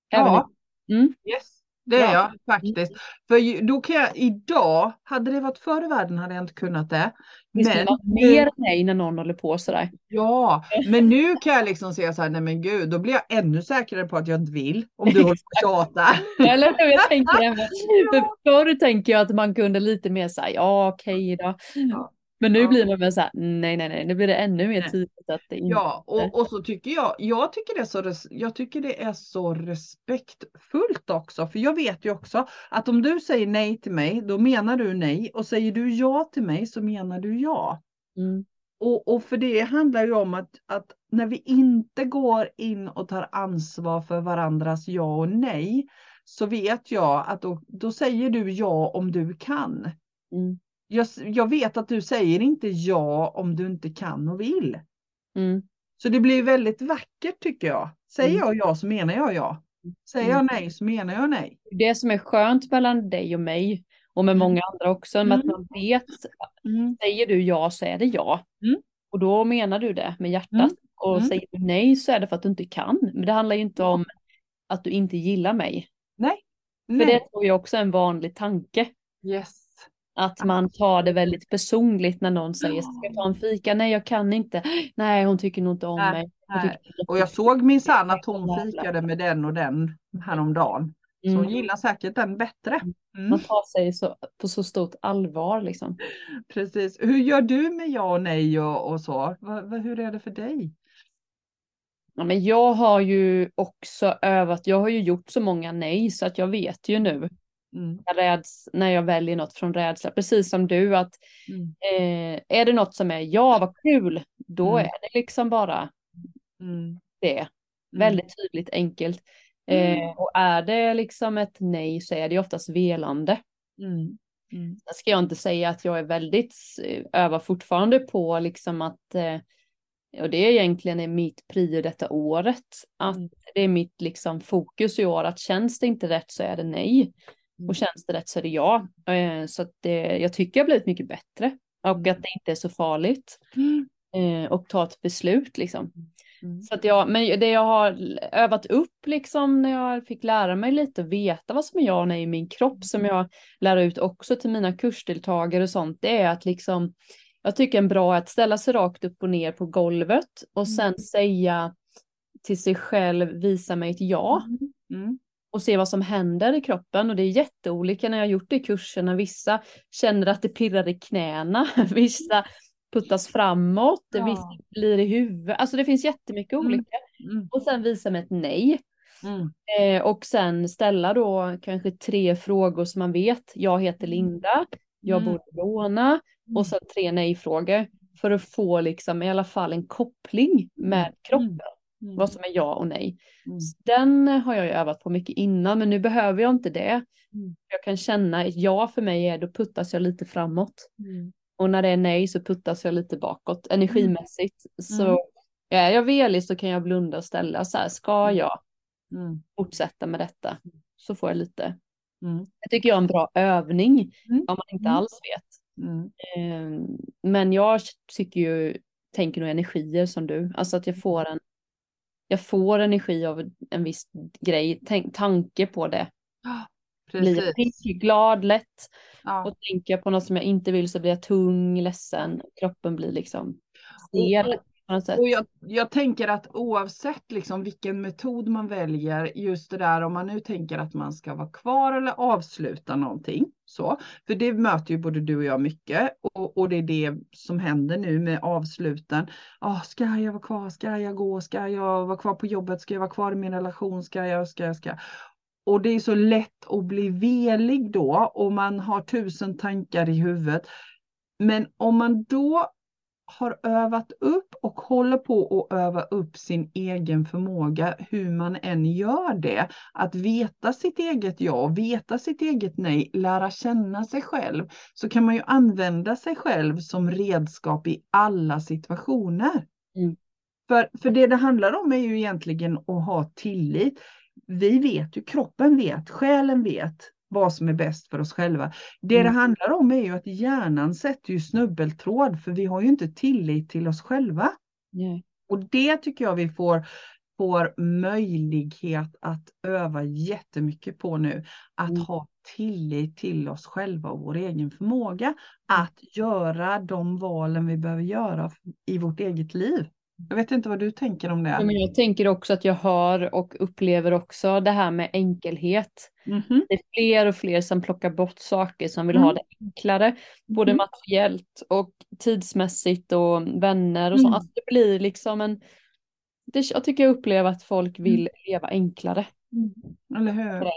S1: Ja,
S2: mm.
S1: yes. Det är jag faktiskt. För då kan jag idag, hade det varit förr i världen hade jag inte kunnat det.
S2: Det
S1: Men
S2: vara mer nej när någon håller på sådär.
S1: Ja, men nu kan jag liksom säga så här, nej men gud, då blir jag ännu säkrare på att jag inte vill. Om du håller på och tjatar.
S2: Eller hur? Jag tänker det. För förr tänker jag att man kunde lite mer säga ja okej då.
S1: Ja.
S2: Men nu
S1: Ja.
S2: blir man mer såhär nej nej nej, nu blir det ännu mer tydligt att det inte.
S1: Ja, och, och så tycker jag, jag tycker, det är så, res- jag tycker det är så respektfullt också. För jag vet ju också att om du säger nej till mig, då menar du nej. Och säger du ja till mig så menar du ja.
S2: Mm.
S1: Och, och för det handlar ju om att, att när vi inte går in och tar ansvar för varandras ja och nej, så vet jag att då, då säger du ja om du kan.
S2: Mm.
S1: Jag, jag vet att du säger inte ja om du inte kan och vill.
S2: Mm.
S1: Så det blir säger vackert tycker jag. Säger
S2: Mm.
S1: jag ja så menar jag ja. Säger jag nej så menar jag nej.
S2: Det som är skönt mellan dig och mig och med
S1: Mm.
S2: många andra också, med att
S1: Mm.
S2: man vet, säger du ja så är det ja.
S1: Mm.
S2: Och då menar du det med hjärtat.
S1: Mm.
S2: Och
S1: Mm.
S2: säger du nej så är det för att du inte kan. Men det handlar ju inte om att du inte gillar mig.
S1: Nej.
S2: För
S1: nej.
S2: det tror jag också är en vanlig tanke.
S1: Yes.
S2: Att man tar det väldigt personligt när någon säger ska jag ta en fika? Nej jag kan inte. Nej hon tycker nog inte om
S1: Nej,
S2: mig.
S1: Nej. Och jag såg minsann att hon fikade med den och den häromdagen. Så hon
S2: Mm.
S1: gillar säkert den bättre. Mm.
S2: Man tar sig så, på så stort allvar liksom.
S1: Precis. Hur gör du med ja och nej och, och så? Va, va, hur är det för dig?
S2: Ja, men jag har ju också övat, jag har ju gjort så många nej så att jag vet ju nu
S1: Mm.
S2: jag räds, när jag väljer något från rädsla, precis som du att
S1: Mm.
S2: eh, är det något som är ja vad kul, då
S1: Mm.
S2: är det liksom bara
S1: Mm.
S2: det.
S1: Mm.
S2: Väldigt tydligt, enkelt.
S1: Mm.
S2: Eh, och är det liksom ett nej så är det oftast velande.
S1: Mm.
S2: Sen ska jag inte säga att jag är väldigt, övar fortfarande på liksom att, eh, och det är egentligen mitt prio detta året, att
S1: Mm.
S2: det är mitt liksom fokus i år, att känns det inte rätt så är det nej.
S1: Mm.
S2: Och känns det rätt så är det ja. Eh, så att det, jag tycker jag blivit mycket bättre. Och
S1: Mm.
S2: att det inte är så farligt.
S1: Mm.
S2: Eh, och ta ett beslut liksom.
S1: Mm.
S2: Så att jag, men det jag har övat upp liksom när jag fick lära mig lite och veta vad som är ja och nej i min kropp som jag lär ut också till mina kursdeltagare och sånt, det är att liksom jag tycker en bra är att ställa sig rakt upp och ner på golvet och sen säga till sig själv, visa mig ett ja
S1: Mm.
S2: Och se vad som händer i kroppen och det är jätteolika när jag har gjort det i kurserna. Vissa känner att det pirrar i knäna, vissa puttas framåt,
S1: Ja.
S2: vissa blir i huvudet. Alltså det finns jättemycket
S1: Mm.
S2: olika.
S1: Mm.
S2: Och sen visa med ett nej.
S1: Mm.
S2: Eh, och sen ställa då kanske tre frågor som man vet. Jag heter Linda, jag
S1: Mm.
S2: bor i Råna och sen tre nej-frågor. För att få liksom i alla fall en koppling med kroppen.
S1: Mm.
S2: Vad som är ja och nej.
S1: Mm.
S2: Den har jag ju övat på mycket innan men nu behöver jag inte det.
S1: Mm.
S2: Jag kan känna ett ja för mig är då puttas jag lite framåt.
S1: Mm.
S2: Och när det är nej så puttas jag lite bakåt energimässigt. Så
S1: Mm.
S2: är jag velig så kan jag blunda och ställa så här, ska
S1: Mm.
S2: jag
S1: Mm.
S2: fortsätta med detta? Så får jag lite.
S1: Mm.
S2: Jag tycker jag är en bra övning
S1: Mm.
S2: om man inte
S1: Mm.
S2: alls vet.
S1: Mm.
S2: Eh, Men jag tycker ju, tänker nog energier som du, alltså att jag får en jag får energi av en viss grej, tänk, tanke på det.
S1: Ja,
S2: Blir jag
S1: Precis.
S2: pigg, glad, lätt.
S1: Ja.
S2: Och tänker jag på något som jag inte vill så blir jag tung, ledsen. Kroppen blir liksom stel.
S1: Och jag, jag, tänker att oavsett liksom vilken metod man väljer, just det där om man nu tänker att man ska vara kvar eller avsluta någonting. Så, för det möter ju både du och jag mycket och, och det är det som händer nu med avsluten. Oh, ska jag vara kvar? Ska jag gå? Ska jag vara kvar på jobbet? Ska jag vara kvar i min relation? Ska jag? Ska jag? Ska jag? Och det är så lätt att bli velig då och man har tusen tankar i huvudet. Men om man då har övat upp och håller på att öva upp sin egen förmåga, hur man än gör det, att veta sitt eget ja, veta sitt eget nej, lära känna sig själv, så kan man ju använda sig själv som redskap i alla situationer. Mm. För, för det det handlar om är ju egentligen att ha tillit. Vi vet ju, kroppen vet, själen vet vad som är bäst för oss själva. Det mm. det handlar om är ju att hjärnan sätter ju snubbeltråd för vi har ju inte tillit till oss själva.
S2: Yeah.
S1: Och det tycker jag vi får, får möjlighet att öva jättemycket på nu. Att mm. ha tillit till oss själva och vår egen förmåga mm. att göra de valen vi behöver göra i vårt eget liv. Jag vet inte vad du tänker om det.
S2: Ja, men jag tänker också att jag hör och upplever också det här med enkelhet. Mm -hmm. Det är fler och fler som plockar bort saker som vill mm. ha det enklare. Både mm. materiellt och tidsmässigt och vänner och så. Mm. Alltså det blir liksom en... Det, jag tycker jag upplever att folk mm. vill leva enklare.
S1: Mm. Eller hur?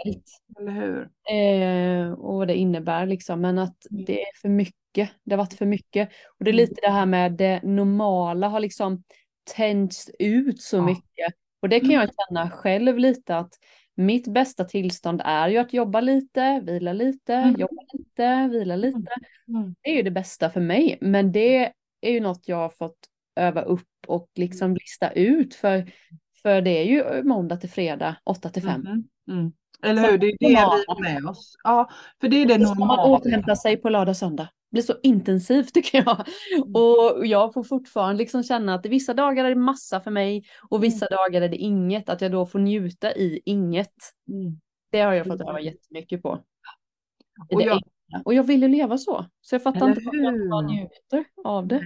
S1: Eller hur?
S2: Eh, och vad det innebär liksom. Men att det är för mycket. Det har varit för mycket. Och det är lite det här med det normala har liksom tänds ut så ja. mycket. Och det kan jag mm. känna själv lite att mitt bästa tillstånd är ju att jobba lite, vila lite, mm. jobba lite, vila lite. Mm. mm. Det är ju det bästa för mig, men det är ju något jag har fått öva upp och liksom lista ut för, för det är ju måndag till fredag, 8 till 5.
S1: Mm. Mm. Eller hur, det är det vi har med oss. Ja, för det är det normala.
S2: Man återhämta sig på lördag och söndag blir så intensivt tycker jag. Mm. Och jag får fortfarande liksom känna att vissa dagar är det massa för mig och mm. vissa mm. dagar är det inget. Att jag då får njuta i inget. Mm. Det har jag fått öva jättemycket på. Och jag, och jag vill ju leva så. Så jag fattar inte varför jag njuter av det.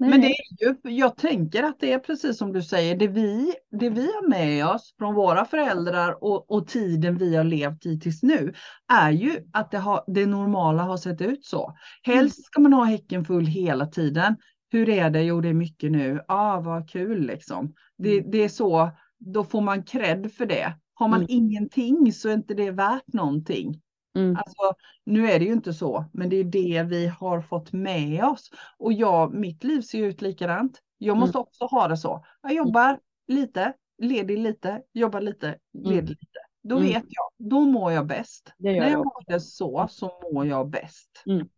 S1: Nej. Men det är ju, jag tänker att det är precis som du säger, det vi, det vi har med oss från våra föräldrar och, och tiden vi har levt i tills nu är ju att det, har, det normala har sett ut så. Helst mm. ska man ha häcken full hela tiden. Hur är det? Jo, det är mycket nu. Ah, vad kul liksom. Det, mm. det är så, då får man cred för det. Har man mm. ingenting så är inte det värt någonting. Mm. Alltså, nu är det ju inte så, men det är det vi har fått med oss. Och jag, mitt liv ser ut likadant. Jag måste mm. också ha det så. Jag jobbar lite, ledig lite, jobbar lite, mm. ledig mm. lite. Då mm. vet jag, då mår jag bäst. När jag, jag har det så, så mår jag bäst.
S2: Mm,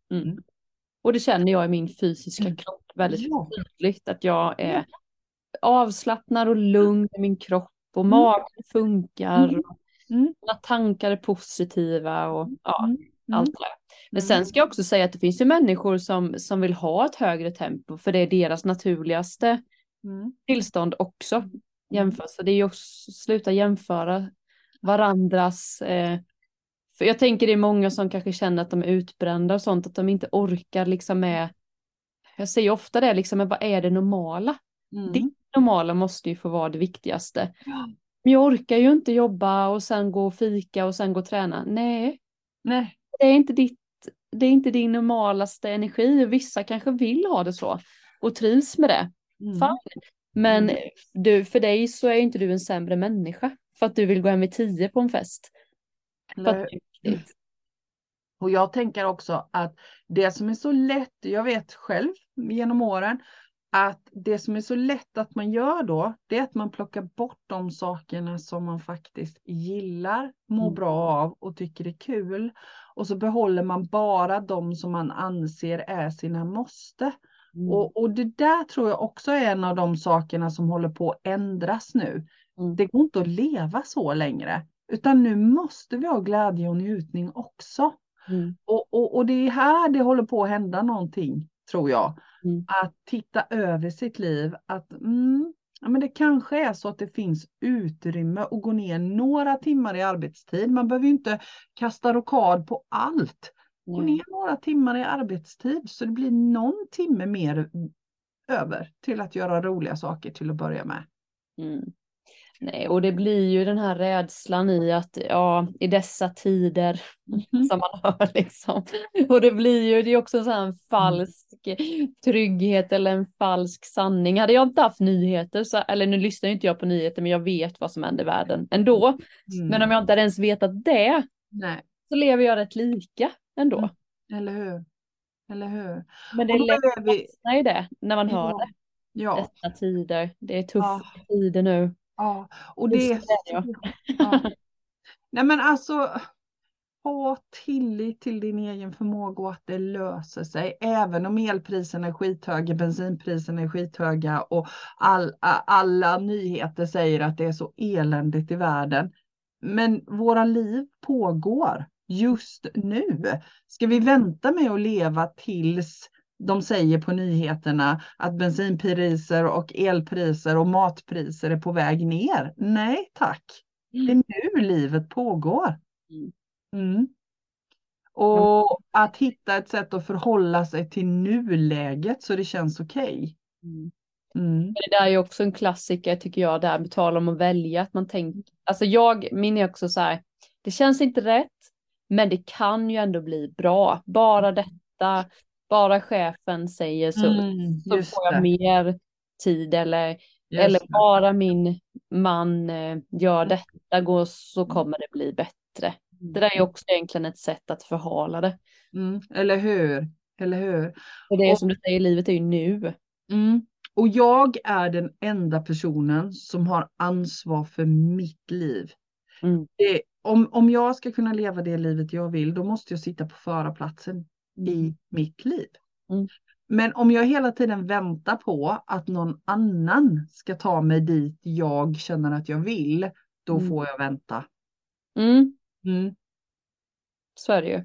S2: Och det känner jag i min fysiska kropp väldigt ja. tydligt, att jag är avslappnad och lugn i min kropp och magen funkar. Mm. Alla tankar är positiva och ja, mm. allt det Men sen mm. ska jag också säga att det finns ju människor som, som vill ha ett högre tempo för det är deras naturligaste mm. tillstånd också. Jämför. Så det är ju också sluta jämföra varandras eh, för jag tänker det är många som kanske känner att de är utbrända och sånt, att de inte orkar liksom med. Jag säger ofta det, liksom, men vad är det normala? Mm. Det normala måste ju få vara det viktigaste. Ja. Men jag orkar ju inte jobba och sen gå och fika och sen gå och träna. Nej.
S1: Nej.
S2: Det är inte ditt, det är inte din normalaste energi. Vissa kanske vill ha det så och trivs med det. Mm. Fine. Men mm. du, för dig så är inte du en sämre människa för att du vill gå hem vid tio på en fest.
S1: Och jag tänker också att det som är så lätt, jag vet själv genom åren, att det som är så lätt att man gör då, det är att man plockar bort de sakerna som man faktiskt gillar, mår mm. bra av och tycker är kul. Och så behåller man bara de som man anser är sina måste. Mm. Och, och det där tror jag också är en av de sakerna som håller på att ändras nu. Mm. Det går inte att leva så längre, utan nu måste vi ha glädje och njutning också. Mm. Och, och, och det är här det håller på att hända någonting, tror jag. Mm. Att titta över sitt liv, att mm, ja, men det kanske är så att det finns utrymme att gå ner några timmar i arbetstid. Man behöver ju inte kasta rokad på allt. Gå ner några timmar i arbetstid så det blir någon timme mer över till att göra roliga saker till att börja med.
S2: Mm. Nej, och det blir ju den här rädslan i att ja, i dessa tider
S1: Mhm.
S2: som man hör liksom. Och det blir ju, det är också en sån här falsk trygghet eller en falsk sanning. Hade jag inte haft nyheter, så, eller nu lyssnar inte jag på nyheter, men jag vet vad som händer i världen ändå.
S1: Mm.
S2: Men om jag inte hade ens vetat det,
S1: Nej,
S2: så lever jag rätt lika ändå.
S1: Mm. eller hur? Eller hur?
S2: Men det är lätt att
S1: vi-
S2: i det när man hör
S1: Ja.
S2: det.
S1: Ja,
S2: Dessa tider, det är tuffa
S1: Ja.
S2: tider nu.
S1: Ja. Och det
S2: det, ja.
S1: ja. Nej men alltså, ha tillit till din egen förmåga och att det löser sig. Även om elpriserna är skithöga, bensinpriserna är skithöga och all, alla nyheter säger att det är så eländigt i världen. Men våra liv pågår just nu. Ska vi vänta med att leva tills de säger på nyheterna att bensinpriser och elpriser och matpriser är på väg ner? Nej tack. Det är nu livet pågår.
S2: Mm.
S1: Mm. Och att hitta ett sätt att förhålla sig till nuläget så det känns okej.
S2: Mm.
S1: Mm.
S2: Det där är också en klassiker tycker jag, där med tal om att välja, att man tänker, alltså jag, min är också så här, det känns inte rätt, men det kan ju ändå bli bra. Bara detta, bara chefen säger så,
S1: Mm,
S2: så får jag
S1: det,
S2: mer tid eller,
S1: just
S2: eller bara min man eh, gör detta går, så kommer det bli bättre. Det där är också egentligen ett sätt att förhala det.
S1: Mm, eller hur? Eller hur?
S2: Och det är
S1: Och-
S2: som du säger, livet är ju nu.
S1: Mm. Och jag är den enda personen som har ansvar för mitt liv.
S2: Mm.
S1: Det, om, om jag ska kunna leva det livet jag vill, då måste jag sitta på förarplatsen i mitt liv.
S2: Mm.
S1: Men om jag hela tiden väntar på att någon annan ska ta mig dit jag känner att jag vill, då
S2: Mm.
S1: får jag vänta.
S2: Mm,
S1: Mm.
S2: så är det ju.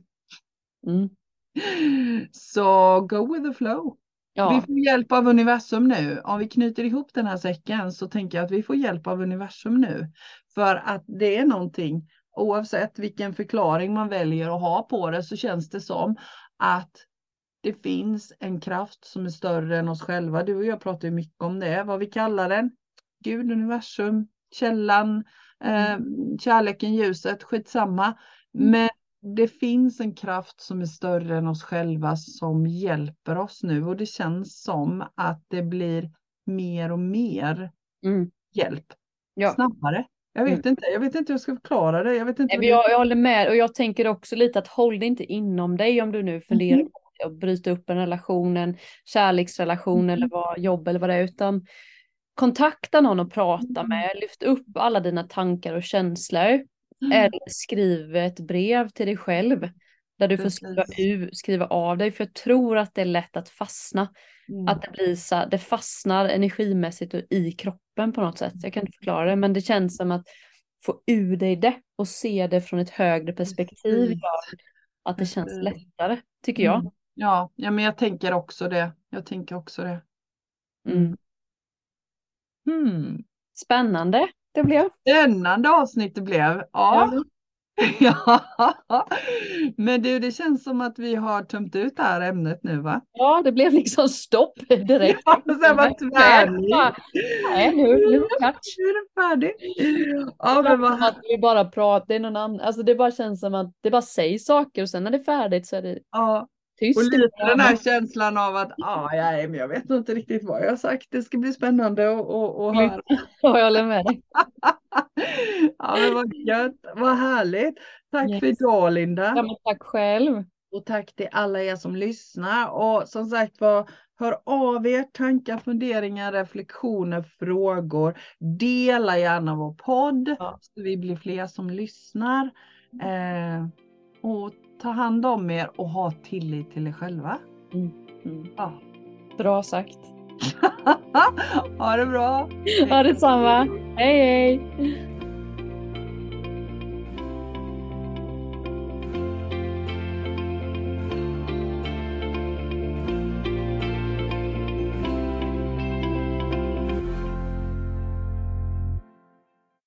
S2: Mm.
S1: Så go with the flow. Vi
S2: Ja,
S1: får hjälp av universum nu. Om vi knyter ihop den här säcken så tänker jag att vi får hjälp av universum nu. För att det är någonting, oavsett vilken förklaring man väljer att ha på det, så känns det som att det finns en kraft som är större än oss själva. Du och jag pratar ju mycket om det, vad vi kallar den. Gud, universum, källan, eh, kärleken, ljuset, skitsamma. Men det finns en kraft som är större än oss själva som hjälper oss nu och det känns som att det blir mer och mer
S2: mm.
S1: hjälp
S2: ja.
S1: snabbare. Jag vet inte, jag vet inte hur jag ska förklara det. Jag vet inte
S2: Nej, Jag, jag håller med. Och jag tänker också lite att håll det inte inom dig om du nu funderar
S1: Mhm.
S2: på att bryta upp en relation, en kärleksrelation
S1: Mhm.
S2: eller vad, jobb eller vad det är, utan kontakta någon och prata
S1: Mm.
S2: med, lyft upp alla dina tankar och känslor. Eller skriv ett brev till dig själv där du får skriva, skriva av dig, för jag tror att det är lätt att fastna,
S1: Mm.
S2: att det blir så, det fastnar energimässigt och i kroppen på något sätt. Jag kan inte förklara det, men det känns som att få ur dig det och se det från ett högre perspektiv gör att det känns lättare, tycker jag.
S1: Mm. Ja, ja, men jag tänker också det. Jag tänker också det.
S2: Mm.
S1: Hmm.
S2: Spännande det blev.
S1: Spännande avsnitt det blev. Ja. ja. Men du, det känns som att vi har tömt ut det här ämnet nu va?
S2: Ja, det blev liksom stopp direkt.
S1: Ja, sen var tvärnit.
S2: Nej, nu, är det
S1: färdigt. Ja, men vad
S2: att vi bara pratar, det är någon annan, alltså det bara känns som att det bara sägs saker och sen när det är färdigt så är det
S1: ja.
S2: Tyst.
S1: Och lite den här känslan av att ah, ja, men jag vet inte riktigt vad jag har sagt. Det ska bli spännande att höra.
S2: Ja, jag håller med dig.
S1: Ja, men vad gött, vad härligt. Tack för
S2: Yes.
S1: idag Linda.
S2: Ja, tack själv.
S1: Och tack till alla er som lyssnar. Och som sagt var, hör av er tankar, funderingar, reflektioner, frågor. Dela gärna vår podd
S2: Ja.
S1: så vi blir fler som lyssnar. Eh, och ta hand om er och ha tillit till er själva.
S2: Mm.
S1: Ja.
S2: Bra sagt.
S1: ha det bra!
S2: Ja, detsamma. Hej hej!